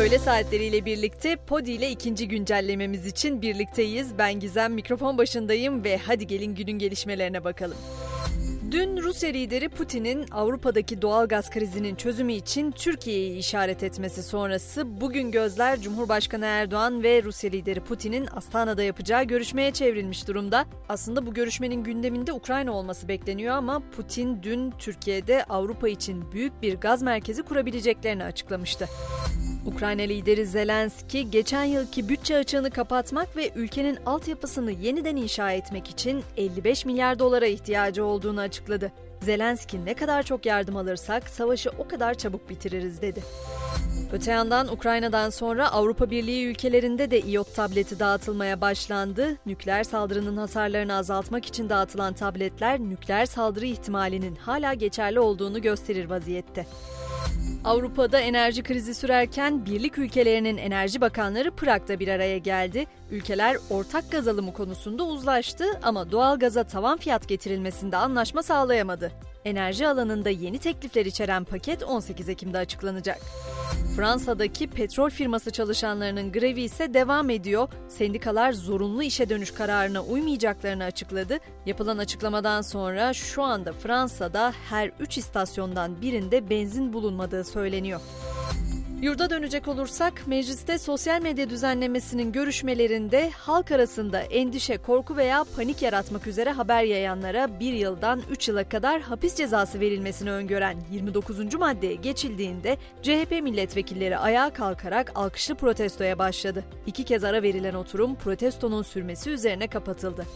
Öğle saatleriyle birlikte Podi ile ikinci güncellememiz için birlikteyiz. Ben Gizem, mikrofon başındayım ve hadi gelin günün gelişmelerine bakalım. Dün Rusya lideri Putin'in Avrupa'daki doğal gaz krizinin çözümü için Türkiye'yi işaret etmesi sonrası bugün gözler Cumhurbaşkanı Erdoğan ve Rusya lideri Putin'in Astana'da yapacağı görüşmeye çevrilmiş durumda. Aslında bu görüşmenin gündeminde Ukrayna olması bekleniyor ama Putin dün Türkiye'de Avrupa için büyük bir gaz merkezi kurabileceklerini açıklamıştı. Ukrayna lideri Zelenski geçen yılki bütçe açığını kapatmak ve ülkenin altyapısını yeniden inşa etmek için 55 milyar dolara ihtiyacı olduğunu açıkladı. Zelenski ne kadar çok yardım alırsak savaşı o kadar çabuk bitiririz dedi. Öte yandan Ukrayna'dan sonra Avrupa Birliği ülkelerinde de iot tableti dağıtılmaya başlandı. Nükleer saldırının hasarlarını azaltmak için dağıtılan tabletler nükleer saldırı ihtimalinin hala geçerli olduğunu gösterir vaziyette. Avrupa'da enerji krizi sürerken birlik ülkelerinin enerji bakanları Prag'da bir araya geldi. Ülkeler ortak gaz alımı konusunda uzlaştı ama doğal gaza tavan fiyat getirilmesinde anlaşma sağlayamadı. Enerji alanında yeni teklifler içeren paket 18 Ekim'de açıklanacak. Fransa'daki petrol firması çalışanlarının grevi ise devam ediyor. Sendikalar zorunlu işe dönüş kararına uymayacaklarını açıkladı. Yapılan açıklamadan sonra şu anda Fransa'da her 3 istasyondan birinde benzin bulunmadığı söyleniyor. Yurda dönecek olursak mecliste sosyal medya düzenlemesinin görüşmelerinde halk arasında endişe, korku veya panik yaratmak üzere haber yayanlara bir yıldan 3 yıla kadar hapis cezası verilmesini öngören 29. maddeye geçildiğinde CHP milletvekilleri ayağa kalkarak alkışlı protestoya başladı. İki kez ara verilen oturum protestonun sürmesi üzerine kapatıldı.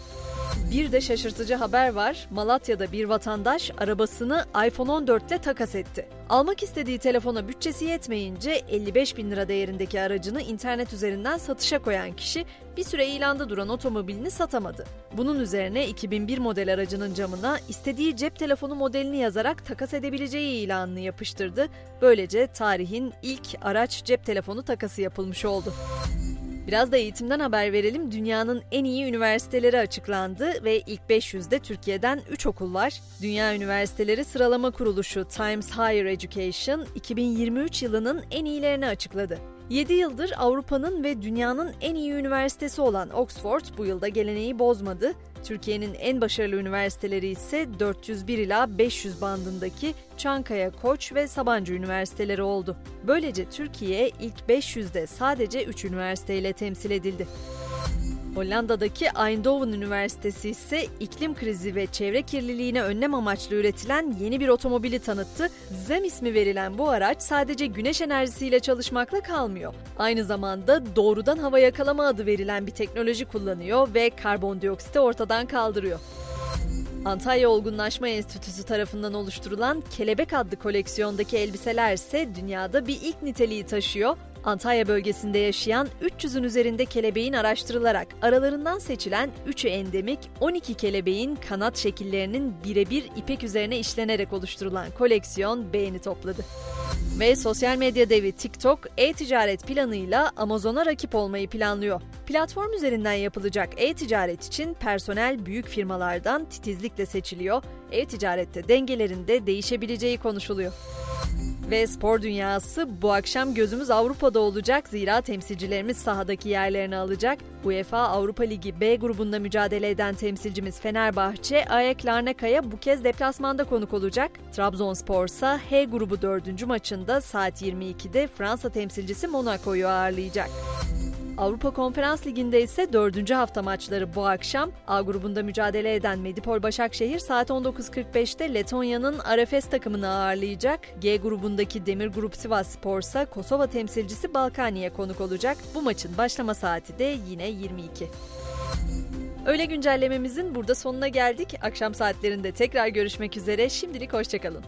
Bir de şaşırtıcı haber var. Malatya'da bir vatandaş arabasını iPhone 14 ile takas etti. Almak istediği telefona bütçesi yetmeyince 55 bin lira değerindeki aracını internet üzerinden satışa koyan kişi bir süre ilanda duran otomobilini satamadı. Bunun üzerine 2001 model aracının camına istediği cep telefonu modelini yazarak takas edebileceği ilanını yapıştırdı. Böylece tarihin ilk araç cep telefonu takası yapılmış oldu. Biraz da eğitimden haber verelim. Dünyanın en iyi üniversiteleri açıklandı ve ilk 500'de Türkiye'den 3 okul var. Dünya Üniversiteleri Sıralama Kuruluşu Times Higher Education 2023 yılının en iyilerini açıkladı. 7 yıldır Avrupa'nın ve dünyanın en iyi üniversitesi olan Oxford bu yılda geleneği bozmadı. Türkiye'nin en başarılı üniversiteleri ise 401 ila 500 bandındaki Çankaya, Koç ve Sabancı üniversiteleri oldu. Böylece Türkiye ilk 500'de sadece 3 üniversiteyle temsil edildi. Hollanda'daki Eindhoven Üniversitesi ise iklim krizi ve çevre kirliliğine önlem amaçlı üretilen yeni bir otomobili tanıttı. ZEM ismi verilen bu araç sadece güneş enerjisiyle çalışmakla kalmıyor. Aynı zamanda doğrudan hava yakalama adı verilen bir teknoloji kullanıyor ve karbondioksiti ortadan kaldırıyor. Antalya Olgunlaşma Enstitüsü tarafından oluşturulan Kelebek adlı koleksiyondaki elbiseler ise dünyada bir ilk niteliği taşıyor. Antalya bölgesinde yaşayan 300'ün üzerinde kelebeğin araştırılarak aralarından seçilen 3'ü endemik 12 kelebeğin kanat şekillerinin birebir ipek üzerine işlenerek oluşturulan koleksiyon beğeni topladı. Ve sosyal medya devi TikTok e-ticaret planıyla Amazon'a rakip olmayı planlıyor. Platform üzerinden yapılacak e-ticaret için personel büyük firmalardan titizlikle seçiliyor. E-ticarette dengelerin de değişebileceği konuşuluyor. Ve spor dünyası bu akşam gözümüz Avrupa'da olacak zira temsilcilerimiz sahadaki yerlerini alacak. UEFA Avrupa Ligi B grubunda mücadele eden temsilcimiz Fenerbahçe, AEK Larnaka'ya bu kez deplasmanda konuk olacak. Trabzonspor ise H grubu 4. maçında saat 22'de Fransa temsilcisi Monaco'yu ağırlayacak. Avrupa Konferans Ligi'nde ise 4. hafta maçları bu akşam. A grubunda mücadele eden Medipol Başakşehir saat 19.45'te Letonya'nın Arefes takımını ağırlayacak. G grubundaki Demir Grup Sivas Spor ise Kosova temsilcisi Balkani'ye konuk olacak. Bu maçın başlama saati de yine 22. Öyle güncellememizin burada sonuna geldik. Akşam saatlerinde tekrar görüşmek üzere. Şimdilik hoşçakalın.